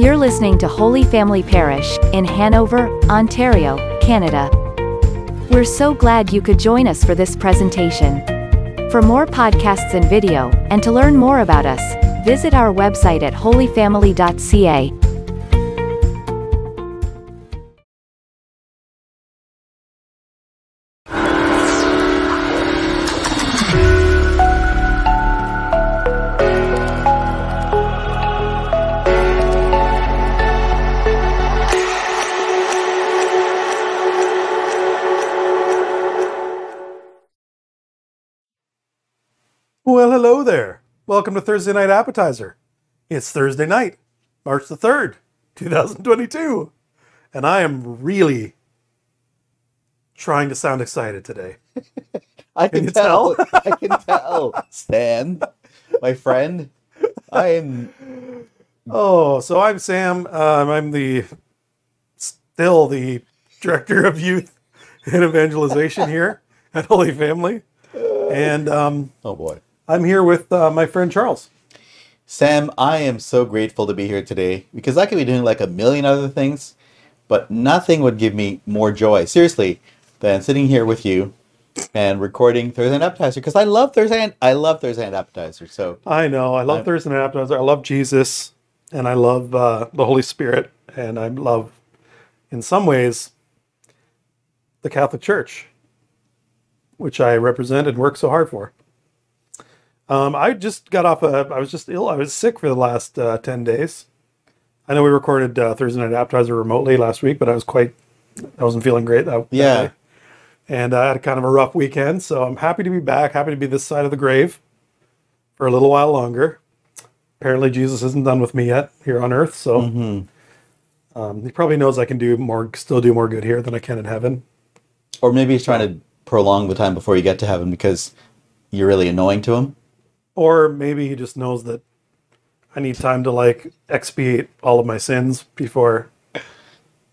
You're listening to Holy Family Parish in Hanover, Ontario, Canada. We're so glad you could join us for this presentation. For more podcasts and video, and to learn more about us, visit our website at holyfamily.ca. hello there. Welcome to Thursday Night Appetizer. It's Thursday night, March the 3rd, 2022. And I am really trying to sound excited today. I can, you tell. tell? I can tell. Stan, my friend, I am. Oh, so I'm Sam. Um, I'm the still the director of youth and evangelization here at Holy Family. And um, Oh boy, I'm here with uh, my friend Charles. Sam, I am so grateful to be here today because I could be doing like a million other things, but nothing would give me more joy, seriously, than sitting here with you and recording Thursday Night Appetizer because I love Thursday. Night- I love Thursday Night Appetizer. So I know. I love I- Thursday Night Appetizer. I love Jesus, and I love uh, the Holy Spirit, and I love, in some ways, the Catholic Church, which I represent and work so hard for. Um, I just got off a. I was just ill. I was sick for the last uh, ten days. I know we recorded uh, Thursday Night Appetizer remotely last week, but I was quite. I wasn't feeling great. That, Yeah. And I had kind of a rough weekend, so I'm happy to be back. Happy to be this side of the grave for a little while longer. Apparently, Jesus isn't done with me yet here on Earth, so um, he probably knows I can do more, still do more good here than I can in heaven. or maybe he's trying to prolong the time before you get to heaven because you're really annoying to him. Or maybe he just knows that I need time to like expiate all of my sins before,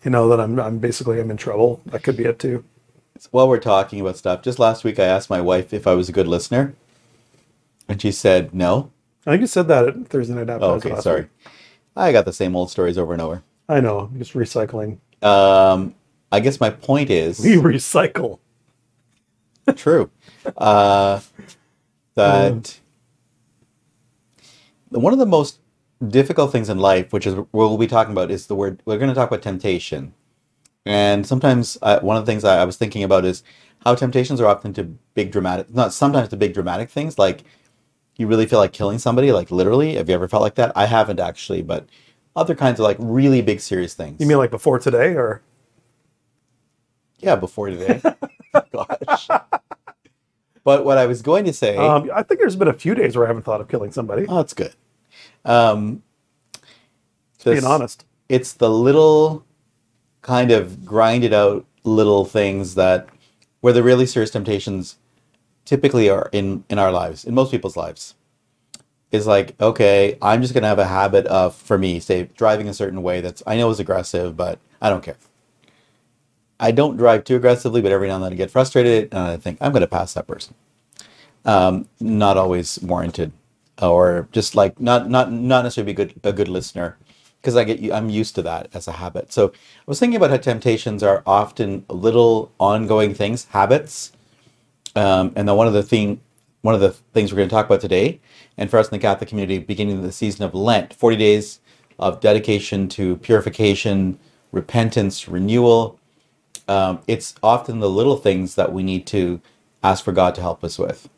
you know, that I'm I'm basically I'm in trouble. That could be it too. while we're talking about stuff, just last week I asked my wife if I was a good listener, and she said no. I think you said that at Thursday night after. Oh, okay, sorry. I got the same old stories over and over. I know, just recycling. Um, I guess my point is We recycle. true. Uh, that one of the most difficult things in life, which is what we'll be talking about, is the word. We're going to talk about temptation, and sometimes uh, one of the things I, I was thinking about is how temptations are often to big dramatic, not sometimes to big dramatic things, like you really feel like killing somebody, like literally. Have you ever felt like that? I haven't actually, but other kinds of like really big serious things. You mean like before today, or yeah, before today. Gosh. But what I was going to say. um, I think there's been a few days where I haven't thought of killing somebody. Oh, that's good. Um, being honest. it's the little kind of grinded out little things that where the really serious temptations typically are in in our lives, in most people's lives. Is like, okay, I'm just gonna have a habit of, for me, say, driving a certain way that's I know is aggressive, but I don't care. I don't drive too aggressively, but every now and then I get frustrated and I think I'm gonna pass that person. Um, not always warranted, or just like not not not necessarily be good a good listener because I get I'm used to that as a habit. So I was thinking about how temptations are often little ongoing things, habits, um, and then one of the thing one of the things we're going to talk about today, and for us in the Catholic community, beginning the season of Lent, forty days of dedication to purification, repentance, renewal. Um, it's often the little things that we need to ask for God to help us with,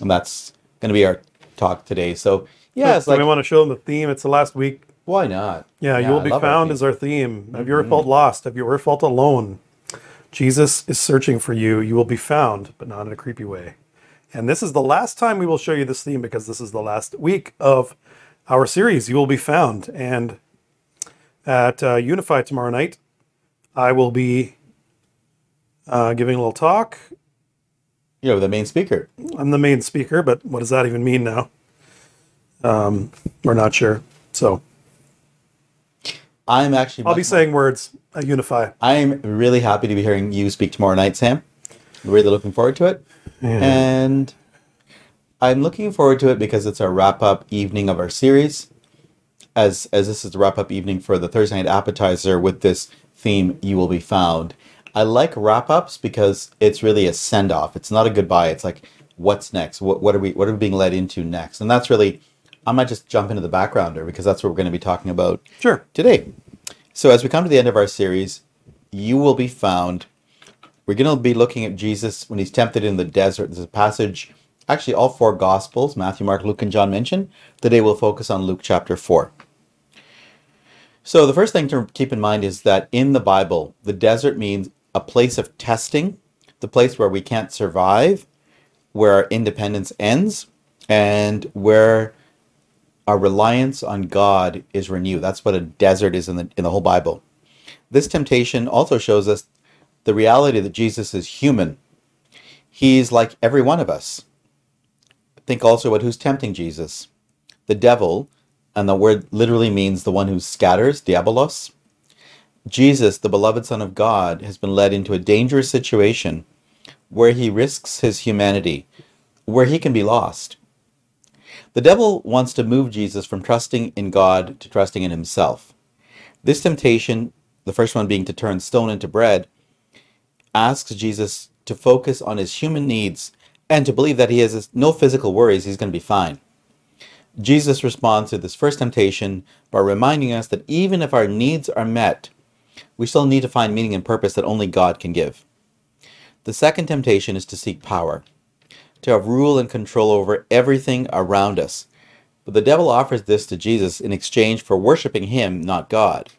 and that's going to be our talk today. So yeah, it's like we want to show them the theme? It's the last week. why not? Yeah, you will be found as our theme. Have you ever felt lost? Have you ever felt alone? Jesus is searching for you. You will be found, but not in a creepy way. And this is the last time we will show you this theme because this is the last week of our series. You will be found. And at uh, Unify tomorrow night, I will be uh, giving a little talk. You're the main speaker. I'm the main speaker, but what does that even mean now? Um, we're not sure. So I'm actually. I'll be much- saying words I Unify. I'm really happy to be hearing you speak tomorrow night, Sam. Really looking forward to it, and I'm looking forward to it because it's our wrap up evening of our series, as as this is the wrap up evening for the Thursday night appetizer with this theme, "You will be found." I like wrap ups because it's really a send off. It's not a goodbye. It's like, what's next? What what are we what are we being led into next? And that's really, I might just jump into the backgrounder because that's what we're going to be talking about Sure. today. So as we come to the end of our series, you will be found. We're going to be looking at Jesus when he's tempted in the desert. There's a passage, actually all four Gospels, Matthew, Mark, Luke, and John mention. Today we'll focus on Luke chapter 4. So the first thing to keep in mind is that in the Bible, the desert means a place of testing, the place where we can't survive, where our independence ends, and where our reliance on God is renewed. That's what a desert is in the in the whole Bible. This temptation also shows us the reality that Jesus is human. He's like every one of us. Think also about who's tempting Jesus. The devil, and the word literally means the one who scatters, diabolos. Jesus, the beloved Son of God, has been led into a dangerous situation where he risks his humanity, where he can be lost. The devil wants to move Jesus from trusting in God to trusting in himself. This temptation, the first one being to turn stone into bread, asks Jesus to focus on his human needs and to believe that he has no physical worries, he's going to be fine. Jesus responds to this first temptation by reminding us that even if our needs are met, we still need to find meaning and purpose that only God can give. The second temptation is to seek power, to have rule and control over everything around us. But the devil offers this to Jesus in exchange for worshiping him, not God.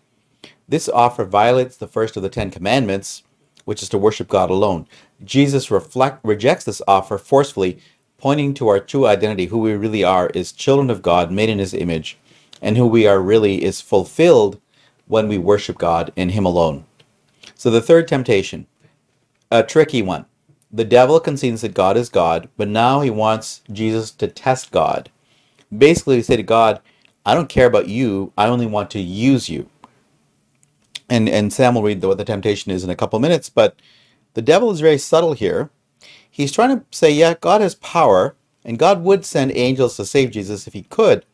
This offer violates the first of the Ten Commandments, which is to worship God alone. Jesus reflect, rejects this offer forcefully, pointing to our true identity, who we really are is children of God, made in his image, and who we are really is fulfilled when we worship God in him alone. So the third temptation, a tricky one. The devil concedes that God is God, but now he wants Jesus to test God. Basically, to say to God, I don't care about you, I only want to use you. And, and Sam will read what the temptation is in a couple minutes, but the devil is very subtle here. He's trying to say, yeah, God has power, and God would send angels to save Jesus if he could,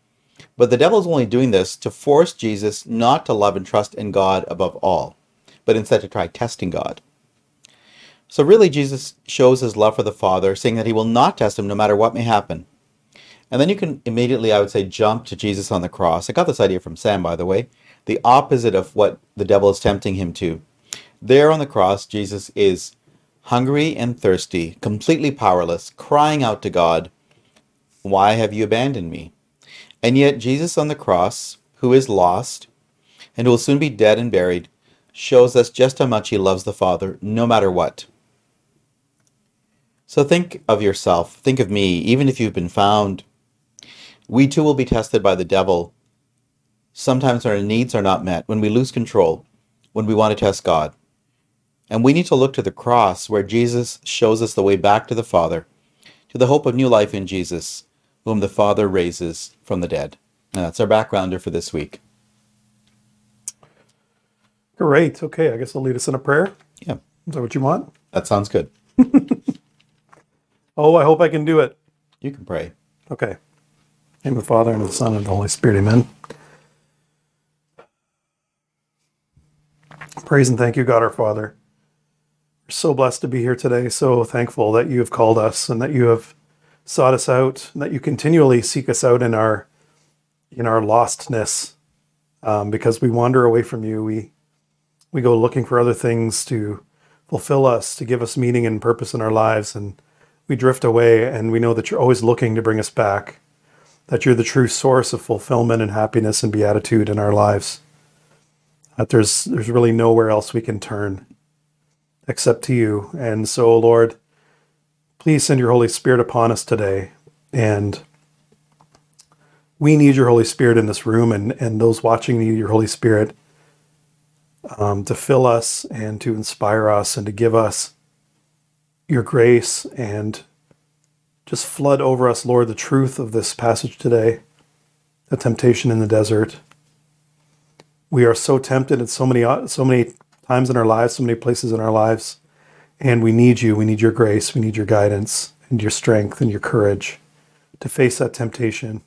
but the devil is only doing this to force Jesus not to love and trust in God above all, but instead to try testing God. So really, Jesus shows his love for the Father, saying that he will not test him no matter what may happen. And then you can immediately, I would say, jump to Jesus on the cross. I got this idea from Sam, by the way. The opposite of what the devil is tempting him to. There on the cross, Jesus is hungry and thirsty, completely powerless, crying out to God, Why have you abandoned me? And yet, Jesus on the cross, who is lost and will soon be dead and buried, shows us just how much he loves the Father, no matter what. So think of yourself, think of me, even if you've been found. We too will be tested by the devil. Sometimes our needs are not met, when we lose control, when we want to test God. And we need to look to the cross where Jesus shows us the way back to the Father, to the hope of new life in Jesus, whom the Father raises from the dead. And that's our backgrounder for this week. Great. Okay, I guess I'll lead us in a prayer. Yeah, Is that what you want? that sounds good. Oh, I hope I can do it. You can pray. Okay. In the name of the Father and of the Son and of the Holy Spirit. Amen. Praise and thank you, God our Father. We're so blessed to be here today. So thankful that you have called us and that you have sought us out, and that you continually seek us out in our in our lostness, um, because we wander away from you. We we go looking for other things to fulfill us, to give us meaning and purpose in our lives, and we drift away. And we know that you're always looking to bring us back. That you're the true source of fulfillment and happiness and beatitude in our lives. That there's there's really nowhere else we can turn except to you. And so, Lord, please send your Holy Spirit upon us today. And we need your Holy Spirit in this room, and, and those watching need your Holy Spirit um, to fill us and to inspire us and to give us your grace and just flood over us, Lord, the truth of this passage today, the temptation in the desert. We are so tempted at so many so many times in our lives, so many places in our lives, and we need you. We need your grace. We need your guidance and your strength and your courage to face that temptation.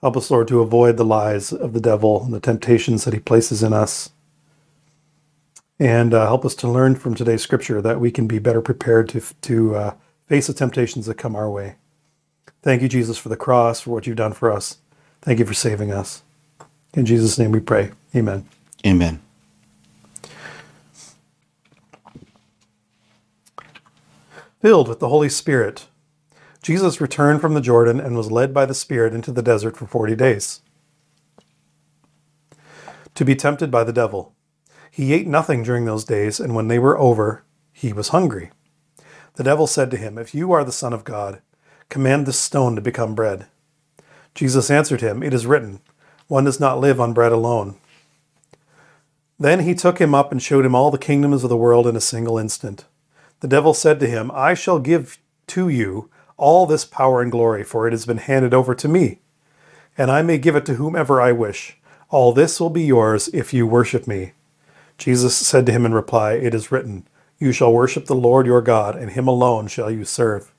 Help us, Lord, to avoid the lies of the devil and the temptations that he places in us. And uh, help us to learn from today's scripture that we can be better prepared to, to uh, face the temptations that come our way. Thank you, Jesus, for the cross, for what you've done for us. Thank you for saving us. In Jesus' name we pray. Amen. Amen. Filled with the Holy Spirit, Jesus returned from the Jordan and was led by the Spirit into the desert for 40 days to be tempted by the devil. He ate nothing during those days, and when they were over, he was hungry. The devil said to him, If you are the Son of God, command this stone to become bread. Jesus answered him, It is written, One does not live on bread alone. Then he took him up and showed him all the kingdoms of the world in a single instant. The devil said to him, I shall give to you all this power and glory, for it has been handed over to me, and I may give it to whomever I wish. All this will be yours if you worship me. Jesus said to him in reply, It is written, You shall worship the Lord your God, and him alone shall you serve.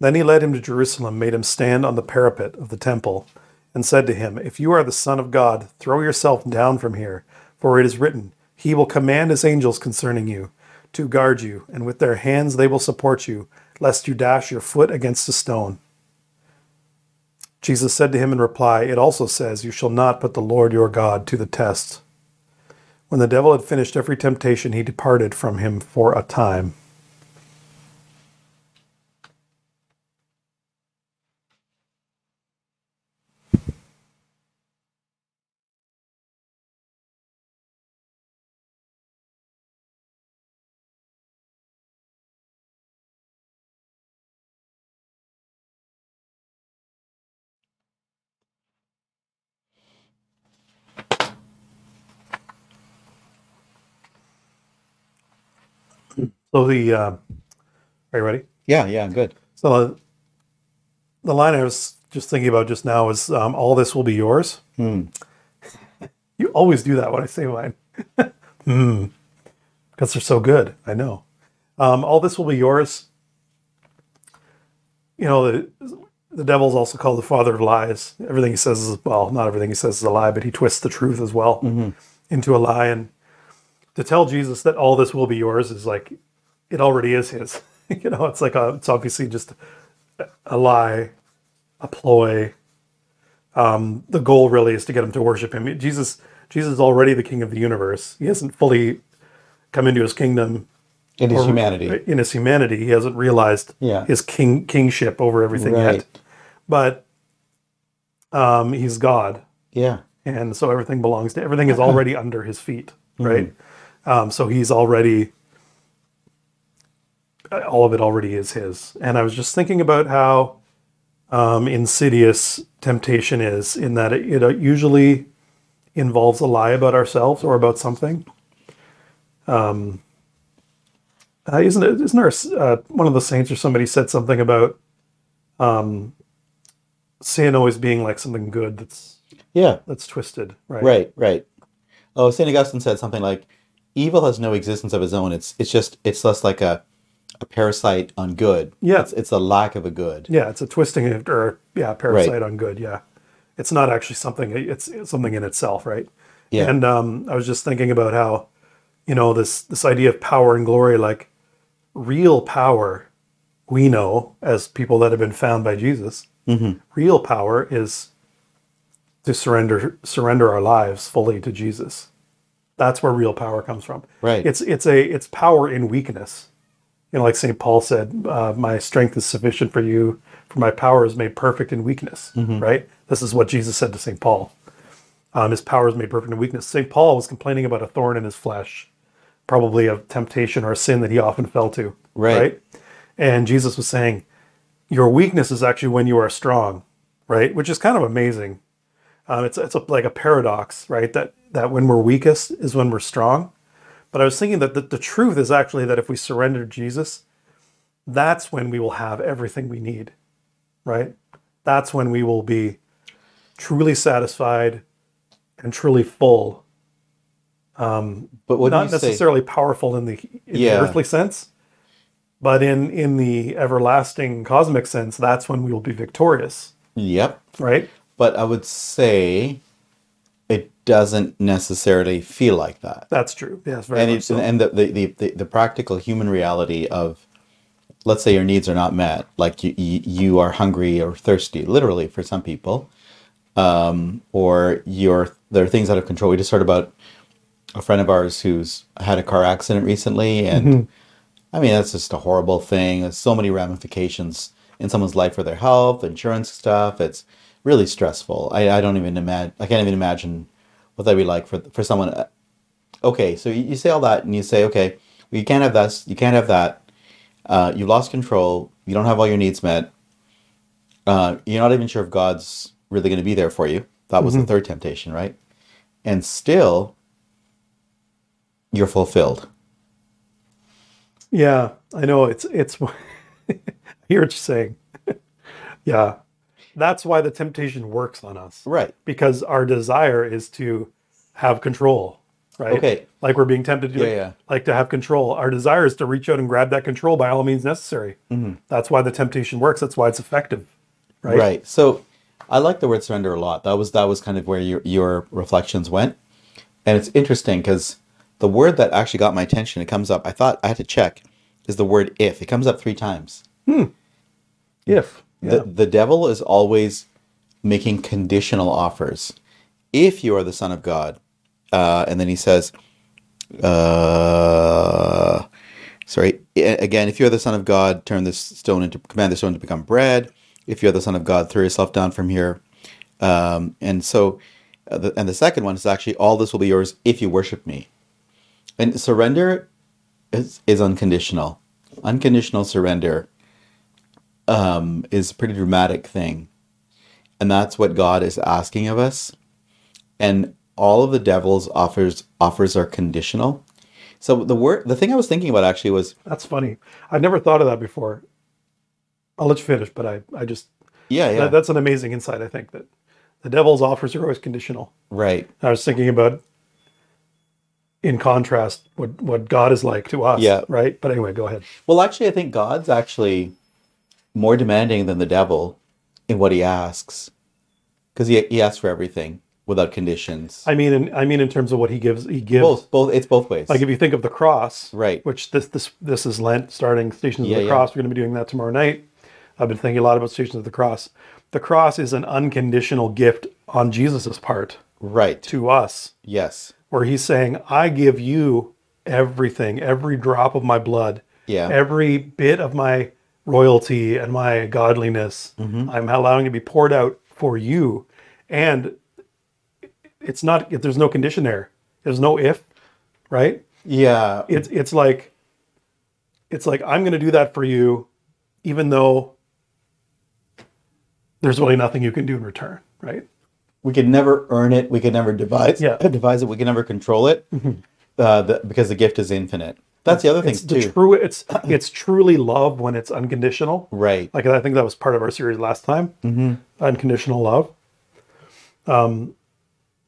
Then he led him to Jerusalem, made him stand on the parapet of the temple, and said to him, If you are the Son of God, throw yourself down from here, for it is written, He will command His angels concerning you, to guard you, and with their hands they will support you, lest you dash your foot against a stone. Jesus said to him in reply, It also says, You shall not put the Lord your God to the test. When the devil had finished every temptation, he departed from him for a time. So the uh, are you ready? Yeah, yeah, good. So the line I was just thinking about just now is um, all this will be yours. Hmm. You always do that when I say mine. Hmm. Because they're so good. I know. Um, all this will be yours. You know, the, the devil's also called the father of lies. Everything he says is, well, not everything he says is a lie, but he twists the truth as well into a lie. And to tell Jesus that all this will be yours is like, it already is his. you know, it's like, a, it's obviously just a lie, a ploy. Um, the goal really is to get him to worship him. Jesus, Jesus is already the king of the universe. He hasn't fully come into his kingdom In his or- humanity. In his humanity, he hasn't realized Yeah. his king kingship over everything Right. yet. But um, he's God, Yeah. and so everything belongs to everything is already under his feet, Mm-hmm. right? Um, so he's already all of it already is his. And I was just thinking about how um, insidious temptation is, in that it, it usually involves a lie about ourselves or about something. Um, uh, isn't it? Isn't there uh, one of the saints or somebody said something about um, sin always being like something good that's Yeah. that's twisted, right? Right, right. Oh, St. Augustine said something like, evil has no existence of its own. It's it's just it's less like a a parasite on good. Yeah. It's, it's a lack of a good. Yeah, it's a twisting it- or yeah, parasite on good. Yeah, it's not actually something. It's, it's something in itself, right? Yeah. And um, I was just thinking about how, you know, this this idea of power and glory, like real power, we know as people that have been found by Jesus. Mm-hmm. Real power is to surrender surrender our lives fully to Jesus. That's where real power comes from. Right. It's it's a it's power in weakness. You know, like St. Paul said, uh, "My strength is sufficient for you, for my power is made perfect in weakness." Right. This is what Jesus said to St. Paul. Um, his power is made perfect in weakness. St. Paul was complaining about a thorn in his flesh, probably a temptation or a sin that he often fell to. Right. And Jesus was saying, "Your weakness is actually when you are strong." Right. Which is kind of amazing. Um, it's it's a, like a paradox, right? That that when we're weakest is when we're strong. But I was thinking that the, the truth is actually that if we surrender to Jesus, that's when we will have everything we need, right? That's when we will be truly satisfied and truly full. Um, but what Not you say? necessarily powerful in the in Yeah. the earthly sense, but in in the everlasting cosmic sense, that's when we will be victorious. Yep. right? But I would say doesn't necessarily feel like that. That's true. Yes, very and much so. and the, the, the, the, practical human reality of let's say your needs are not met like you, you, are hungry or thirsty literally for some people um, or you're there are things out of control we just heard about a friend of ours who's had a car accident recently and i mean that's just a horrible thing there's so many ramifications in someone's life for their health insurance stuff it's really stressful i, I don't even imagine i can't even imagine what that'd be like for for someone uh, okay, so you, you say all that and you say, okay, well, you can't have this, you can't have that. Uh, you lost control. You don't have all your needs met. Uh, you're not even sure if God's really going to be there for you. That was the third temptation, right? And still, you're fulfilled. yeah, I know it's it's. I hear what you're saying. yeah, that's why the temptation works on us, Right. because our desire is to have control, right? Okay. Like we're being tempted to Yeah, like, yeah. like to have control. Our desire is to reach out and grab that control by all means necessary. Mm-hmm. That's why the temptation works. That's why it's effective, right? Right. So I like the word surrender a lot. That was that was kind of where your your reflections went. And it's interesting because the word that actually got my attention, it comes up, I thought I had to check, is the word if. It comes up three times. Hmm. If yeah. The, the devil is always making conditional offers. If you are the Son of God, uh, and then he says, uh, sorry, again, if you're the Son of God, turn this stone into, command the stone to become bread. If you're the Son of God, throw yourself down from here. Um, and so, uh, the, and the second one is actually, all this will be yours if you worship me. And surrender is, is unconditional. Unconditional surrender um, is a pretty dramatic thing. And that's what God is asking of us. And all of the devil's offers offers are conditional. So the word the thing I was thinking about actually was That's funny. I've never thought of that before. I'll let you finish, but I, I just yeah, yeah. that, that's an amazing insight. I think that the devil's offers are always conditional. right. I was thinking about, in contrast, what what God is like to us. Yeah. Right. But anyway, go ahead. Well, actually I think God's actually more demanding than the devil in what he asks. Because he, he asks for everything without conditions. I mean, in, I mean, in terms of what he gives, he gives. both both it's both ways. Like if you think of the cross, Right. Which this this this is Lent, starting Stations Yeah, of the yeah. Cross. We're going to be doing that tomorrow night. I've been thinking a lot about Stations of the Cross. The cross is an unconditional gift on Jesus's part right. to us. Yes. where he's saying, I give you everything, every drop of my blood, Yeah. every bit of my royalty and my godliness. Mm-hmm. I'm allowing it to be poured out for you. And it's not, there's no condition there. There's no if, right? Yeah. It's, it's like, it's like, I'm going to do that for you, even though there's really nothing you can do in return, right? we could never earn it. We could never devise Yeah. devise it. We can never control it uh, the, because the gift is infinite. That's the other thing It's the too. true, it's, it's truly love when it's unconditional. right. Like I think that was part of our series last time, mm-hmm. unconditional love. Um,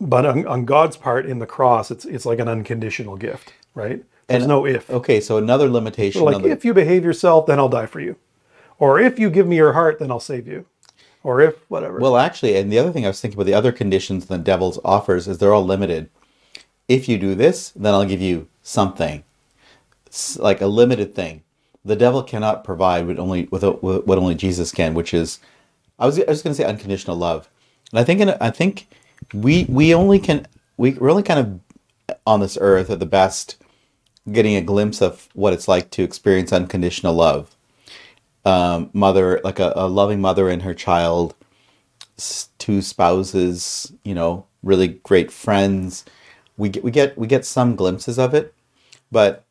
but on, on God's part in the cross, it's it's like an unconditional gift, right? There's And- no if. Okay, so another limitation. like on the, if you behave yourself, then I'll die for you, or if you give me your heart, then I'll save you, or if whatever. well, actually, and the other thing I was thinking about the other conditions the devil's offers is they're all limited. If you do this, then I'll give you something, like a limited thing. The devil cannot provide what only with what only Jesus can, which is, I was I was going to say unconditional love, and I think in, I think we we only can we we're only kind of on this earth at the best getting a glimpse of what it's like to experience unconditional love. Um, mother, like a, a loving mother and her child, two spouses, you know, really great friends. We get, we get we get some glimpses of it, but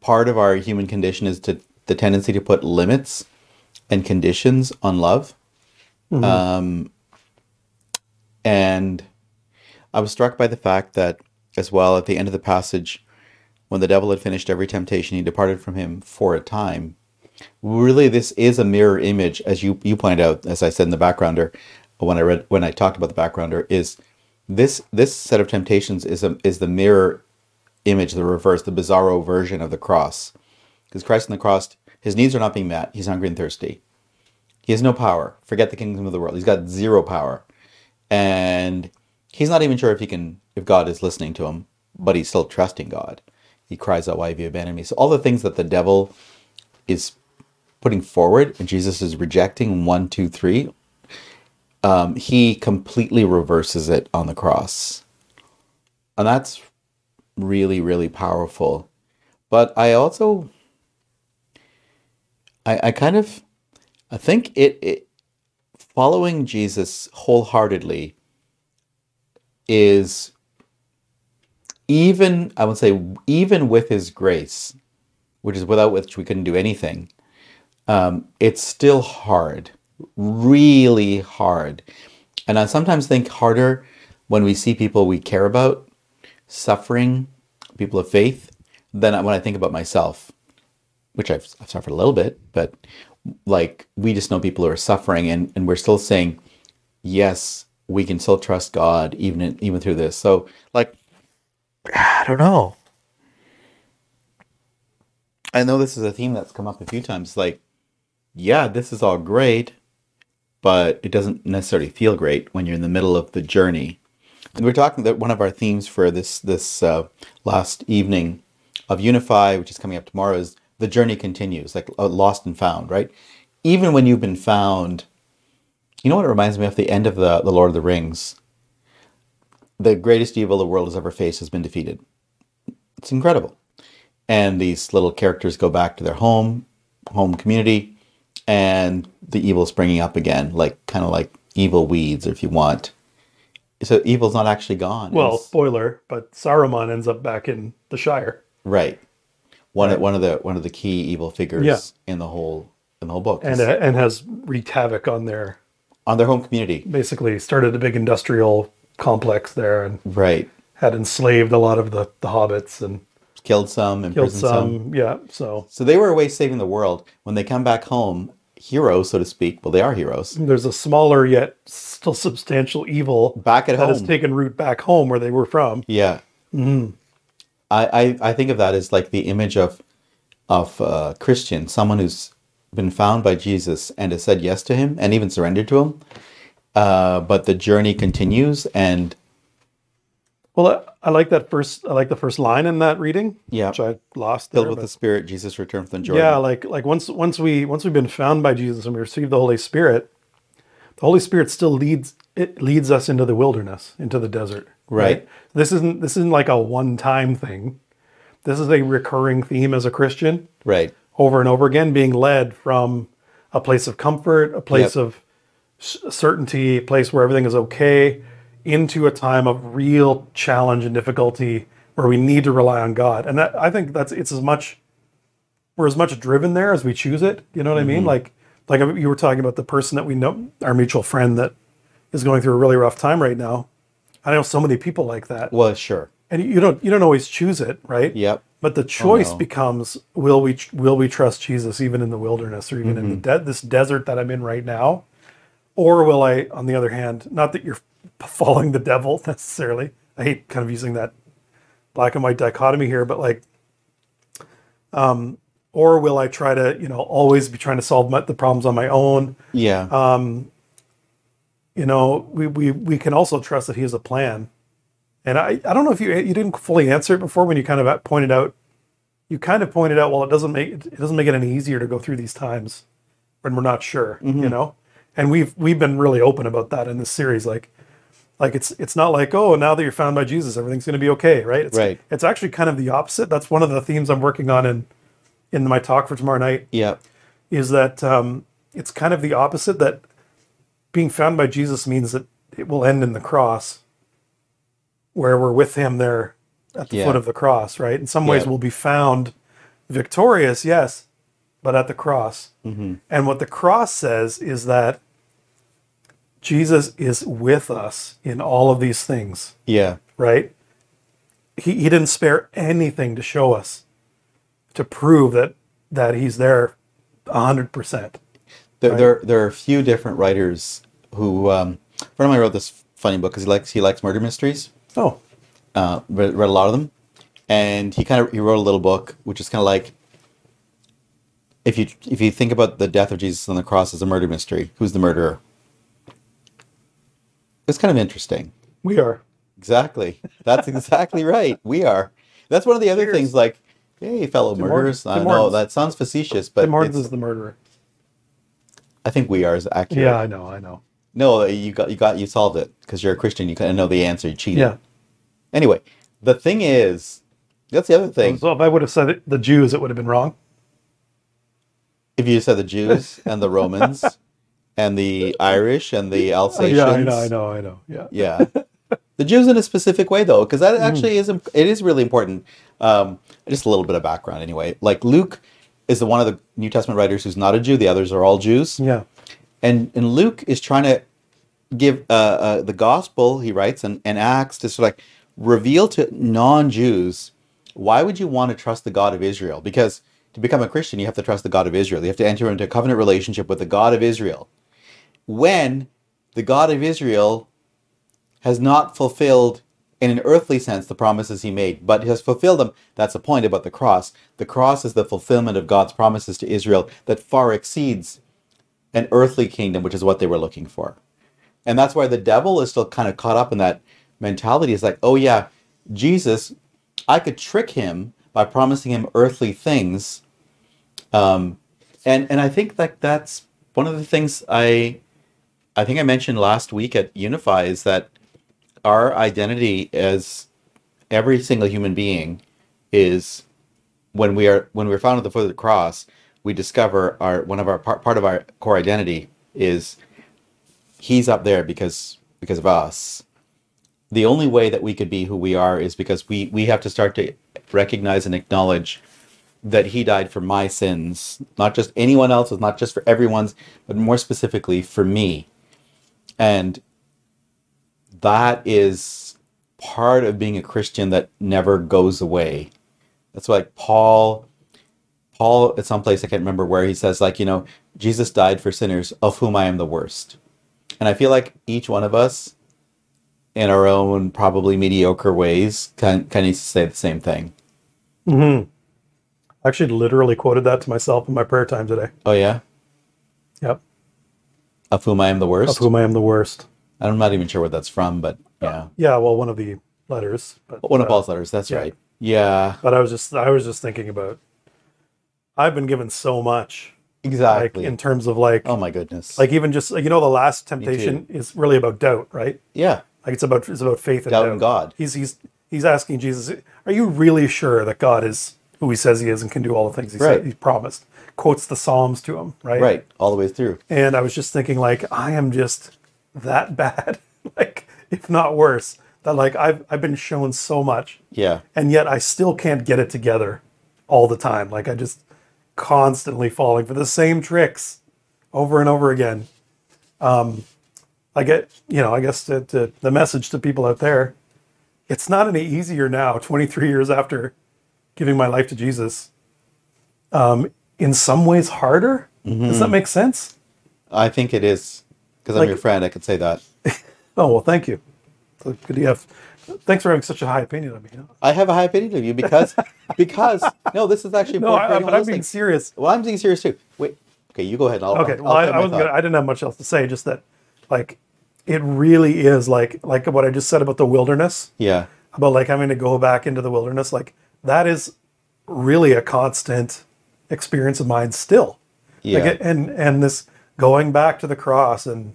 part of our human condition is to the tendency to put limits and conditions on love. Um, and I was struck by the fact that, as well, at the end of the passage, when the devil had finished every temptation, he departed from him for a time. Really, this is a mirror image, as you you pointed out, as I said in the backgrounder, when I read when I talked about the backgrounder, is this this set of temptations is a, is the mirror image, the reverse, the bizarro version of the cross, because Christ on the cross, his needs are not being met. He's hungry and thirsty. He has no power. Forget the kingdom of the world. He's got zero power. And he's not even sure if he can if God is listening to him, but he's still trusting God. He cries out, Why have you abandoned me? So all the things that the devil is putting forward and Jesus is rejecting one, two, three, um, he completely reverses it on the cross. And that's really, really powerful. But I also I, I kind of I think it, it following Jesus wholeheartedly is even I would say even with his grace, which is without which we couldn't do anything, um, it's still hard, really hard. And I sometimes think harder when we see people we care about suffering, people of faith, than when I think about myself, which I've, I've suffered a little bit, but like we just know people who are suffering and, and we're still saying, yes, we can still trust God even in, even through this. So like I don't know. I know this is a theme that's come up a few times. Like, yeah, this is all great, but it doesn't necessarily feel great when you're in the middle of the journey. We're talking that one of our themes for this this uh, last evening of Unify, which is coming up tomorrow, is the journey continues, like uh, lost and found, right? Even when you've been found, you know what it reminds me of? The end of the, the Lord of the Rings. The greatest evil the world has ever faced has been defeated. It's incredible. And these little characters go back to their home, home community, and the evil springing up again, like kind of like evil weeds, if you want. So evil's not actually gone. Well, spoiler, but Saruman ends up back in the Shire. right. One Right. one of the one of the key evil figures Yeah. in the whole in the whole book and is uh, and has wreaked havoc on their on their home community. basically started a big industrial complex there and Right. had enslaved a lot of the, the hobbits and Killed some, killed imprisoned some. some. Yeah, so So they were away saving the world. When they come back home, heroes, so to speak. Well, they are heroes. there's a smaller yet still substantial evil Back at that has taken root back home where they were from. Yeah. Mm-hmm. I, I I think of that as like the image of of uh, Christian, someone who's been found by Jesus and has said yes to him and even surrendered to him. Uh, but the journey continues, and Well, I, I like that first. I like the first line in that reading. Yeah. which I lost. filled there, with but- the Spirit, Jesus returned from Jordan. Yeah, like like once once we once we've been found by Jesus and we receive the Holy Spirit, the Holy Spirit still leads it leads us into the wilderness, into the desert. Right. This isn't this isn't like a one time thing. This is a recurring theme as a Christian, right. over and over again, being led from a place of comfort, a place Yep. of certainty, a place where everything is okay, into a time of real challenge and difficulty where we need to rely on God. And that, I think that's it's as much we're as much driven there as we choose it. You know what I mean? Mm-hmm. Like like you were talking about the person that we know, our mutual friend that is going through a really rough time right now. I know so many people like that, Well, sure. and you don't you don't always choose it, right? Yep. But the oh, choice no. becomes: will we will we trust Jesus even in the wilderness or even in the mm-hmm. de- this desert that I'm in right now, or will I, on the other hand, not that you're following the devil necessarily. I hate kind of using that black and white dichotomy here, but like, um, or will I try to you know always be trying to solve my, the problems on my own? Yeah. Uh, you know, we, we, we can also trust that he has a plan. And I, I don't know if you you didn't fully answer it before when you kind of pointed out you kind of pointed out well it doesn't make it doesn't make it any easier to go through these times when we're not sure, you know. And we've we've been really open about that in this series like like it's it's not like oh now that you're found by Jesus everything's going to be okay, right? It's Right. it's actually kind of the opposite. That's one of the themes I'm working on in in my talk for tomorrow night yeah. is that um, it's kind of the opposite that being found by Jesus means that it will end in the cross where we're with him there at the Yeah. foot of the cross, right? In some ways Yeah. we'll be found victorious, yes, but at the cross. Mm-hmm. And what the cross says is that Jesus is with us in all of these things Yeah. right? He, he didn't spare anything to show us, to prove that that he's there hundred percent. There, there, there are a few different writers who. Um, a friend of mine wrote this funny book because he likes he likes murder mysteries. Oh, Uh, read, read a lot of them, and he kind of he wrote a little book which is kind of like if you if you think about the death of Jesus on the cross as a murder mystery, who's the murderer? It's kind of interesting. We are. Exactly. That's exactly right. We are. That's one of the other Cheers. things. Like, hey, fellow Tim murderers. I Tim know that sounds facetious, but Tim it's- is the murderer. I think we are is accurate. Yeah, I know, I know. No, uh, you got you got you solved it because you're a Christian. You kind of know the answer. You cheated. Yeah. Anyway, the thing is, that's the other thing. So if I would have said it, the Jews, it would have been wrong. If you said the Jews and the Romans and the Irish and the Alsatians, yeah, I know, I know, I know. Yeah. yeah, the Jews in a specific way though, because that actually is imp- it is really important. Um, just a little bit of background, anyway. Like Luke is the one of the New Testament writers who's not a Jew. The others are all Jews. Yeah. and and Luke is trying to give uh, uh, the gospel he writes and, and Acts to sort of like reveal to non-Jews why would you want to trust the God of Israel? Because to become a Christian, you have to trust the God of Israel. You have to enter into a covenant relationship with the God of Israel. When the God of Israel has not fulfilled in an earthly sense the promises he made, but has fulfilled them. That's the point about the cross. The cross is the fulfillment of God's promises to Israel that far exceeds an earthly kingdom, which is what they were looking for. And that's why the devil is still kind of caught up in that mentality. It's like, oh yeah, Jesus, I could trick him by promising him earthly things. Um, and and I think that that's one of the things I I think I mentioned last week at Unify is that our identity as every single human being is when we are when we're found at the foot of the cross, we discover our one of our part, part of our core identity is he's up there because because of us. The only way that we could be who we are is because we we have to start to recognize and acknowledge that he died for my sins, not just anyone else's, not just for everyone's, but more specifically for me. And that is part of being a Christian that never goes away. That's why like Paul Paul at some place I can't remember where he says like, you know, Jesus died for sinners of whom I am the worst. And I feel like each one of us in our own probably mediocre ways can kind of say the same thing. Mm-hmm. I actually literally quoted that to myself in my prayer time today. Oh yeah? Yep. Of whom I am the worst? Of whom I am the worst. I'm not even sure what that's from, but yeah. Yeah, well, one of the letters. But, One of uh, Paul's letters, that's yeah. right. Yeah. But I was just I was just thinking about I've been given so much Exactly. like in terms of like oh my goodness. like even just like, you know the last temptation is really about doubt, right? yeah. Like it's about it's about faith and Doubt doubt. in God. He's he's he's asking Jesus, "Are you really sure that God is who He says He is and can do all the things He Right. said He promised?" Quotes the Psalms to him, right? Right. All the way through. And I was just thinking, like, I am just that bad, like if not worse. That like I've I've been shown so much, Yeah. and yet I still can't get it together all the time. Like I just constantly falling for the same tricks over and over again. Um, I get, you know, I guess to, to the message to people out there, it's not any easier now, 23 years after giving my life to Jesus. Um, in some ways, harder. Does that make sense? I think it is because I'm Like- your friend. I could say that. Oh well, thank you. So could you have? Thanks for having such a high opinion of me. I have a high opinion of you because because no, this is actually No, I, but I'm being serious. Well, I'm being serious too. Wait, okay, you go ahead. I'll, Okay, I'll, well, I'll I, I wasn't gonna. I didn't have much else to say. Just that, like, it really is like like what I just said about the wilderness, Yeah, about like having to go back into the wilderness. Like that is really a constant experience of mine still. yeah, Like, it- and and this going back to the cross and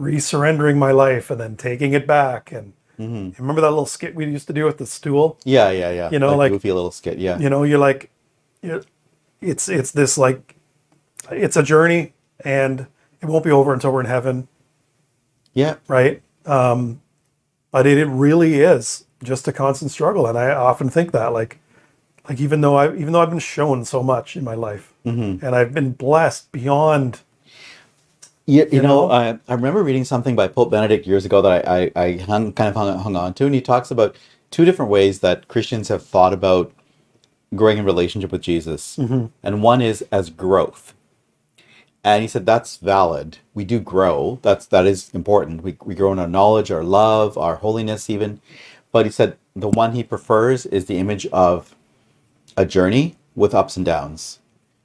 resurrendering my life and then taking it back and Mm-hmm. remember that little skit we used to do with the stool. yeah, yeah, yeah. You know, like- goofy little skit. Yeah, you know you're like you're, it's it's this like it's a journey and it won't be over until we're in heaven yeah, right um but it, it really is just a constant struggle and i often think that like like even though i even though i've been shown so much in my life Mm-hmm. and i've been blessed beyond You, you, know, know? I, I remember reading something by Pope Benedict years ago that I, I, I hung, kind of hung, hung on to, and he talks about two different ways that Christians have thought about growing in relationship with Jesus. And one is as growth. And he said that's valid. We do grow. That's that is important. We, we grow in our knowledge, our love, our holiness even. But he said the one he prefers is the image of a journey with ups and downs.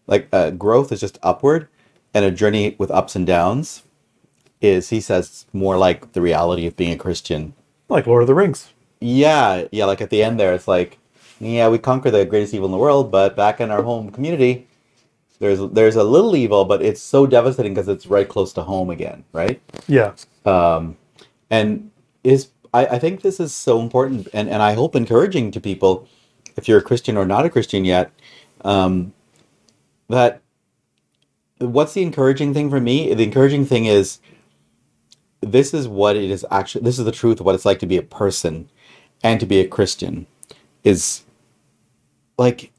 like uh, growth is just upward, and a journey with ups and downs is he says more like the reality of being a Christian. Like Lord of the Rings. Yeah, yeah. Like at the end there, it's like, yeah, we conquer the greatest evil in the world, but back in our home community, there's there's a little evil, but it's so devastating because it's right close to home again, right? Yeah. um, and is I, I think this is so important and, and I hope encouraging to people if you're a Christian or not a Christian yet um, that what's the encouraging thing for me? The encouraging thing is this is what it is actually this is the truth of what it's like to be a person and to be a Christian is like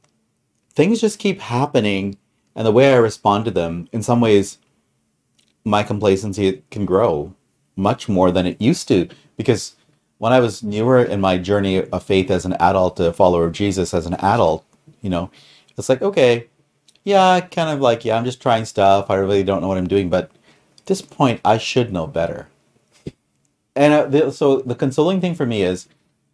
things just keep happening and the way I respond to them in some ways my complacency can grow much more than it used to because when I was newer in my journey of faith as an adult, a follower of Jesus as an adult, you know, it's like, okay, yeah, kind of like, yeah, I'm just trying stuff. I really don't know what I'm doing. But at this point, I should know better. And uh, the, so the consoling thing for me is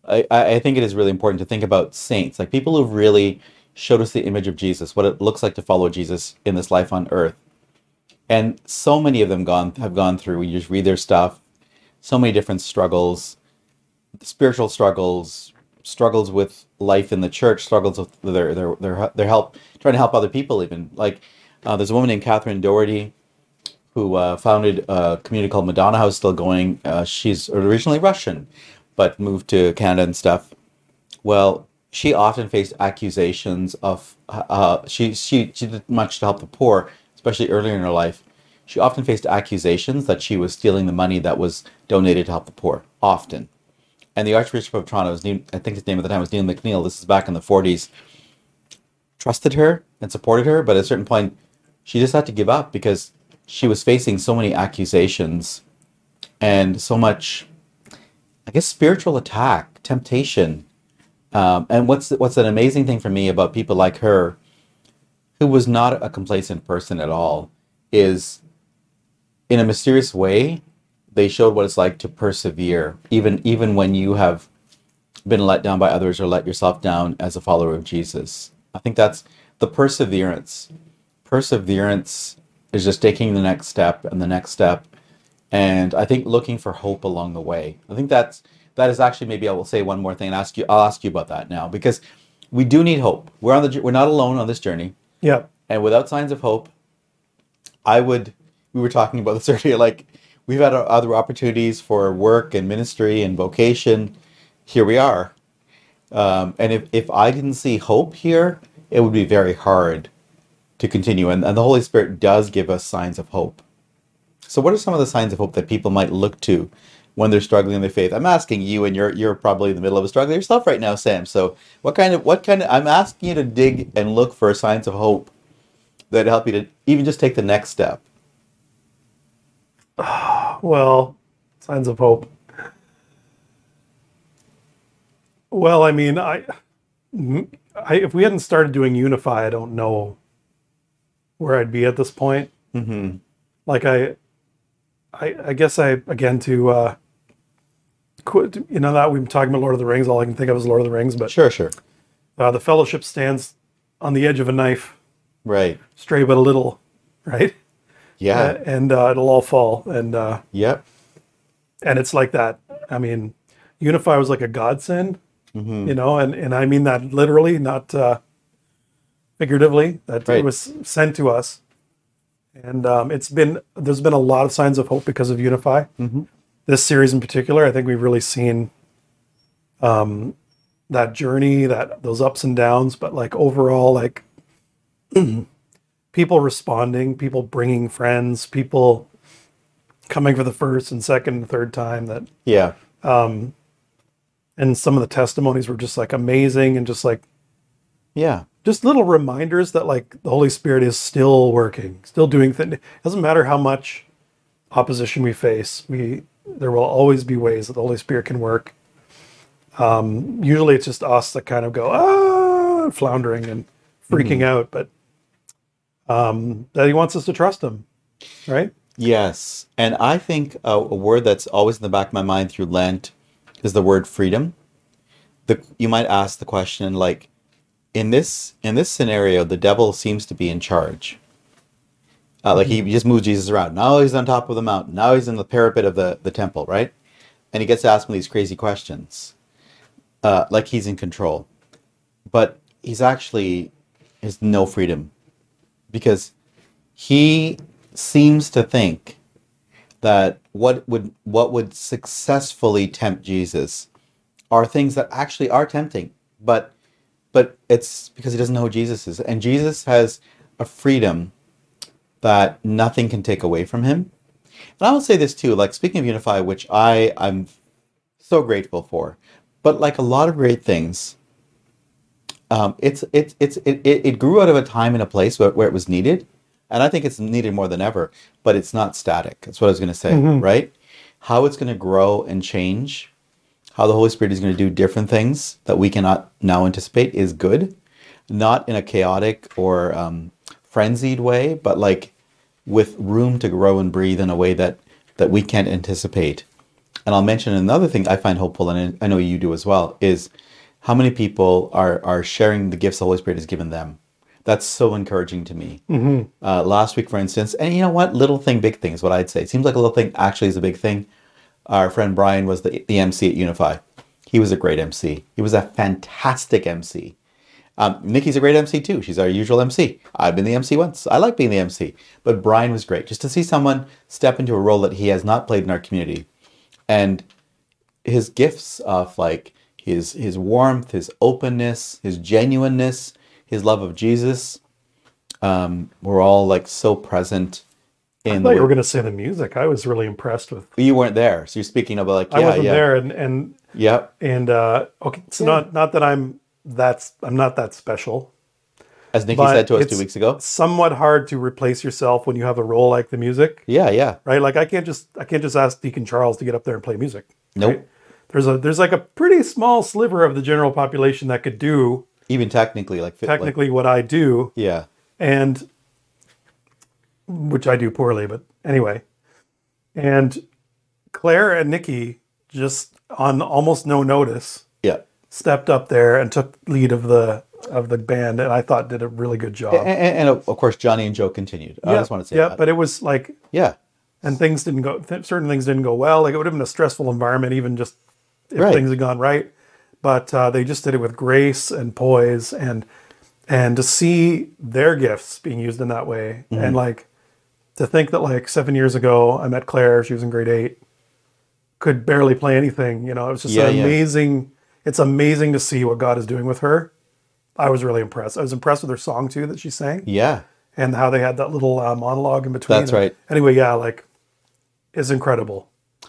I, I think it is really important to think about saints, like people who've really showed us the image of Jesus, what it looks like to follow Jesus in this life on earth and so many of them gone have gone through you just read their stuff so many different struggles spiritual struggles struggles with life in the church struggles with their their their, their help trying to help other people even like uh, there's a woman named catherine doherty who uh, founded a community called madonna house still going uh, she's originally russian but moved to canada and stuff well, she often faced accusations of uh, she she she did much to help the poor, especially earlier in her life. She often faced accusations that she was stealing the money that was donated to help the poor. Often, and the Archbishop of Toronto, was Neil, I think his name at the time was Neil McNeil. This is back in the forties. Trusted her and supported her, but at a certain point, she just had to give up because she was facing so many accusations and so much, I guess, spiritual attack, temptation, um, and what's what's an amazing thing for me about people like her, who was not a complacent person at all, is in a mysterious way, they showed what it's like to persevere, even even when you have been let down by others or let yourself down as a follower of Jesus. I think that's the perseverance. Perseverance is just taking the next step and the next step, and I think looking for hope along the way. I think that's that is actually maybe I will say one more thing and ask you. I'll ask you about that now because we do need hope. We're on the we're not alone on this journey, Yeah. and without signs of hope, I would. We were talking about this earlier. Like we've had other opportunities for work and ministry and vocation. Here we are, um, and if if I didn't see hope here, it would be very hard to continue. And, and the Holy Spirit does give us signs of hope. So, what are some of the signs of hope that people might look to when they're struggling in their faith? I'm asking you, and you're you're probably in the middle of a struggle yourself right now, Sam. So, what kind of what kind of I'm asking you to dig and look for signs of hope that help you to even just take the next step. Well, signs of hope. Well, I mean, I, I if we hadn't started doing Unify, I don't know where I'd be at this point. Mm-hmm. Like I, I, I guess I again to, uh, quit, you know that we've been talking about Lord of the Rings. All I can think of is Lord of the Rings, but Sure, sure. uh, the Fellowship stands on the edge of a knife, Right. stray but a little, right? Yeah. Uh, and uh, it'll all fall, and uh, yep. and it's like that. I mean, Unify was like a godsend, Mm-hmm. you know, and and I mean that literally, not uh, figuratively. That Right. it was sent to us, and um, it's been there's been a lot of signs of hope because of Unify. Mm-hmm. This series in particular, I think we've really seen um, that journey, that those ups and downs, but like overall, like people responding, people bringing friends, people coming for the first and second and third time that Yeah. and some of the testimonies were just like amazing and just like Yeah. just little reminders that like the Holy Spirit is still working, still doing things. It doesn't matter how much opposition we face, we there will always be ways that the Holy Spirit can work. Um, usually it's just us that kind of go ah floundering and freaking out, but um, that He wants us to trust Him, right? Yes. And I think a, a word that's always in the back of my mind through Lent is the word freedom. The, you might ask the question, like, in this in this scenario, the devil seems to be in charge. Uh, like he just moves Jesus around. Now he's on top of the mountain. Now he's in the parapet of the, the temple, right? And he gets to ask me these crazy questions, uh, like he's in control. But he's actually has no freedom because he seems to think that what would what would successfully tempt Jesus are things that actually are tempting, but but it's because he doesn't know who Jesus is, and Jesus has a freedom that nothing can take away from him. And I will say this too, like speaking of Unify, which I I'm so grateful for, but like a lot of great things, um, it's it's it's it, it, grew out of a time and a place where, where it was needed, and I think it's needed more than ever. But it's not static. That's what I was going to say, right? How it's going to grow and change, how the Holy Spirit is going to do different things that we cannot now anticipate is good, not in a chaotic or um, frenzied way, but like with room to grow and breathe in a way that that we can't anticipate. And I'll mention another thing I find hopeful, and I know you do as well, is how many people are are sharing the gifts the Holy Spirit has given them. That's so encouraging to me. Uh, last week, for instance, and you know what, little thing, big thing is what I'd say. It seems like a little thing actually is a big thing. Our friend Brian was the the MC at Unify. He was a great MC. He was a fantastic MC. Um, Nikki's a great MC too. She's our usual MC. I've been the MC once. I like being the MC. But Brian was great. Just to see someone step into a role that he has not played in our community. And his gifts of like his his warmth, his openness, his genuineness, his love of Jesus, um, were all like so present I in thought you were going to say the music. I was really impressed with. you weren't there. So you're speaking about like yeah, I wasn't yeah. there, and and Yep. and uh, okay. So not not that I'm that's I'm not that special. As Nikki said to us it's two weeks ago. Somewhat hard to replace yourself when you have a role like the music, Yeah, yeah. right? Like I can't just I can't just ask Deacon Charles to get up there and play music. Nope. right? There's a there's like a pretty small sliver of the general population that could do Even technically, like fit- like- technically what I do, yeah. and which I do poorly, but anyway. And Claire and Nikki just on almost no notice Yeah. stepped up there and took lead of the of the band, and I thought did a really good job. And, and, and of course, Johnny and Joe continued. I yeah, just want to say yeah, that. but it was like, yeah. and things didn't go. Th- certain things didn't go well. Like it would have been a stressful environment, even just if Right. things had gone right. But uh, they just did it with grace and poise, and and to see their gifts being used in that way, Mm-hmm. and like to think that like seven years ago I met Claire. She was in grade eight, could barely play anything. You know, it was just Yeah, an yeah. amazing. It's amazing to see what God is doing with her. I was really impressed. I was impressed with her song too that she sang Yeah. and how they had that little uh, monologue in between. That's right. Anyway, yeah, like it's incredible.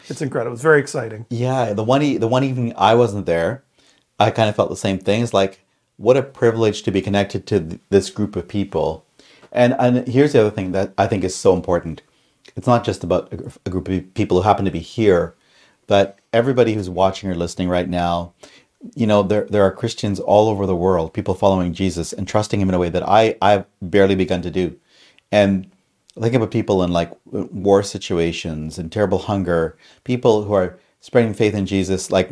It's incredible. It's very exciting. Yeah. The one, e- the one evening I wasn't there, I kind of felt the same thing. It's like, what a privilege to be connected to th- this group of people. And, and here's the other thing that I think is so important. It's not just about a, a group of people who happen to be here, but everybody who's watching or listening right now, you know, there, there are Christians all over the world, people following Jesus and trusting him in a way that I, I've barely begun to do. And think about people in like war situations and terrible hunger, people who are spreading faith in Jesus, like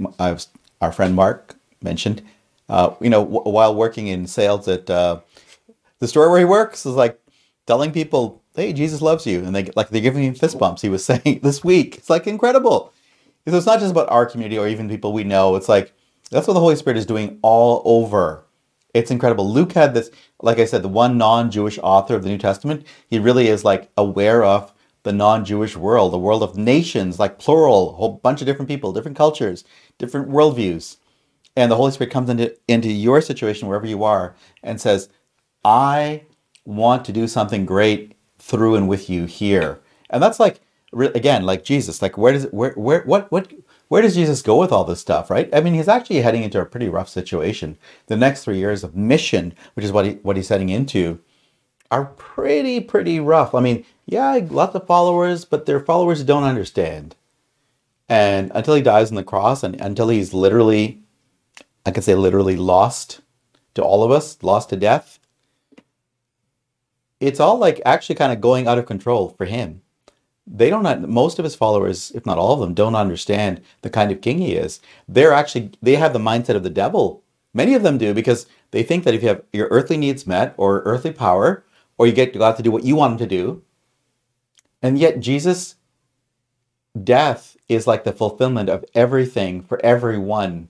our friend Mark mentioned, uh, you know, w- while working in sales at uh, the store where he works, is like telling people, "Hey, Jesus loves you," and they like they're giving him fist bumps. He was saying this week, it's like incredible. So it's not just about our community or even people we know. It's like that's what the Holy Spirit is doing all over. It's incredible. Luke had this, like I said, the one non-Jewish author of the New Testament. He really is like aware of the non-Jewish world, the world of nations, like plural, a whole bunch of different people, different cultures, different worldviews. And the Holy Spirit comes into, into your situation, wherever you are, and says, I want to do something great through and with you here. And that's like, again, like Jesus, like where does it, where, where, what, what, where does Jesus go with all this stuff, right? I mean, he's actually heading into a pretty rough situation. The next three years of mission, which is what he, what he's heading into, are pretty, pretty rough. I mean, yeah, lots of followers, but their followers don't understand. And until he dies on the cross and until he's literally, I could say literally lost to all of us, lost to death, it's all like actually kind of going out of control for him. They don't, most of his followers, if not all of them, don't understand the kind of king he is. They're actually, they have the mindset of the devil Many of them do because they think that if you have your earthly needs met or earthly power, or you get God to do what you want him to do, and yet Jesus' death is like the fulfillment of everything for everyone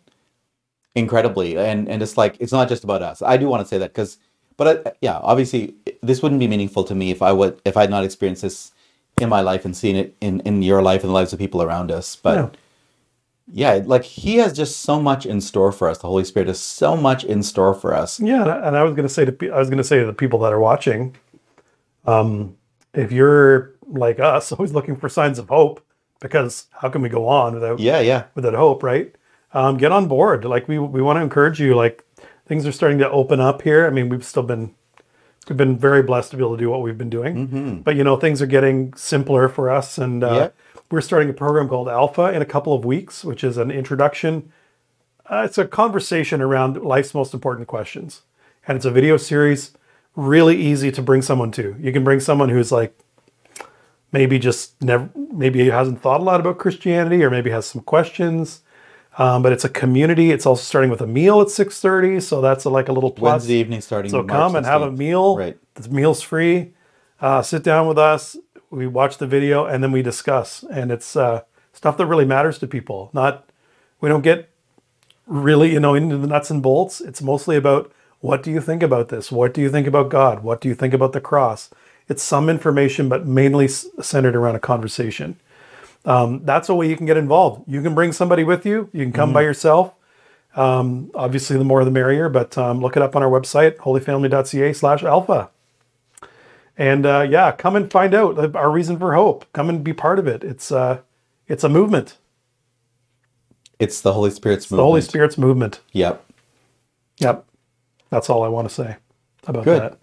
incredibly. And and it's like it's not just about us. I do want to say that because but I, yeah, obviously this wouldn't be meaningful to me if I would if I had not experienced this in my life and seen it in in your life and the lives of people around us. But Yeah. yeah, like he has just so much in store for us. The Holy Spirit has so much in store for us. Yeah, and I- and I was going to say to I was to say to the people that are watching, um, if you're like us, always looking for signs of hope, because how can we go on without Yeah, yeah. without hope, right? Um, get on board. Like we we want to encourage you. Like things are starting to open up here. I mean, we've still been been very blessed to be able to do what we've been doing, but you know things are getting simpler for us, and uh, we're starting a program called Alpha in a couple of weeks, which is an introduction. Uh, it's a conversation around life's most important questions, and it's a video series. Really easy to bring someone to. You can bring someone who's like maybe just never maybe hasn't thought a lot about Christianity or maybe has some questions. Um, but it's a community. It's also starting with a meal at six thirty, so that's a, like a little plus. Wednesday evening starting. So March come and have a meal. Right. The meal's free. Uh, sit down with us. We watch the video and then we discuss. And it's uh, stuff that really matters to people. Not we don't get really you know into the nuts and bolts. It's mostly about what do you think about this? What do you think about God? What do you think about the cross? It's some information, but mainly centered around a conversation. Um, that's a way you can get involved. You can bring somebody with you. You can come by yourself. Um, obviously, the more the merrier. But um, look it up on our website, holyfamily.ca/alpha. And uh, yeah, come and find out our reason for hope. Come and be part of it. It's uh, it's a movement. It's the Holy Spirit's movement. The Holy. Spirit's movement. Yep. Yep. That's all I want to say about Good. that.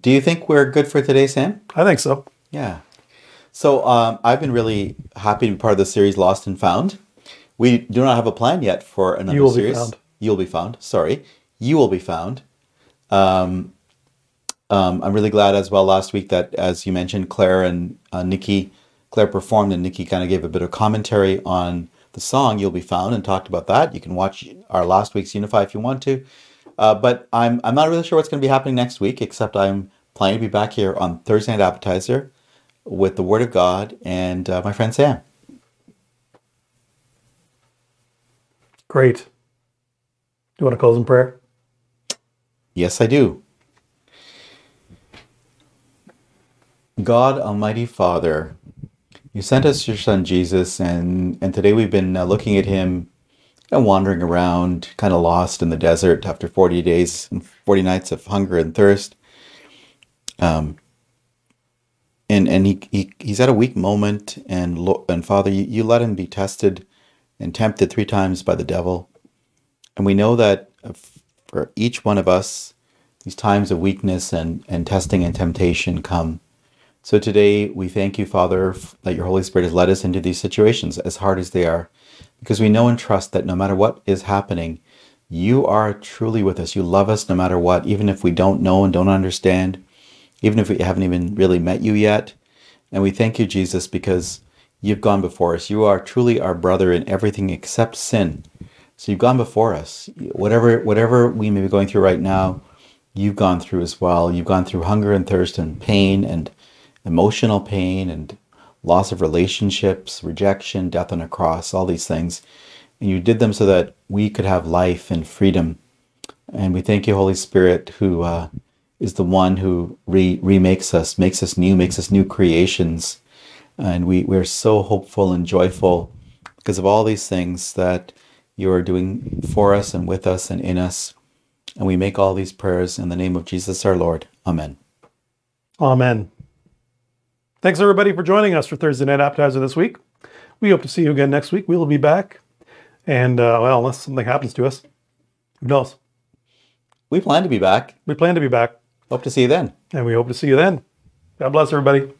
Do you think we're good for today, Sam? I think so. Yeah. So um, I've been really happy to be part of the series Lost and Found. We do not have a plan yet for another You will be series. found. You'll be found. Sorry, you will be found. Um, um, I'm really glad as well last week that, as you mentioned, Claire and uh, Nikki, Claire performed and Nikki kind of gave a bit of commentary on the song "You'll Be Found" and talked about that. You can watch our last week's Unify if you want to. Uh, but I'm I'm not really sure what's going to be happening next week, except I'm planning to be back here on Thursday night appetizer with the Word of God and uh, my friend Sam. Great. Do you want to close in prayer? Yes, I do. God, Almighty Father, you sent us your Son Jesus, and, and today we've been uh, looking at him and wandering around, kind of lost in the desert after 40 days and 40 nights of hunger and thirst. Um, and and he, he he's at a weak moment, and and Father, you, you let him be tested and tempted three times by the devil. And we know that uh, for each one of us, these times of weakness and, and testing and temptation come. So today we thank you, Father, that your Holy Spirit has led us into these situations, as hard as they are, because we know and trust that no matter what is happening, you are truly with us. You love us no matter what, even if we don't know and don't understand, even if we haven't even really met you yet. And we thank you, Jesus, because you've gone before us. You are truly our brother in everything except sin. So you've gone before us. Whatever whatever we may be going through right now, you've gone through as well. You've gone through hunger and thirst and pain and emotional pain and loss of relationships, rejection, death on a cross, all these things. And you did them so that we could have life and freedom. And we thank you, Holy Spirit, who uh, is the one who re- remakes us, makes us new, makes us new creations. And we, we're so hopeful and joyful because of all these things that you are doing for us and with us and in us. And we make all these prayers in the name of Jesus our Lord. Amen. Amen. Thanks everybody for joining us for Thursday Night Appetizer this week. We hope to see you again next week. We will be back. And uh, well, unless something happens to us, who knows? We plan to be back. We plan to be back, Hope to see you then. and we hope to see you then. God bless everybody.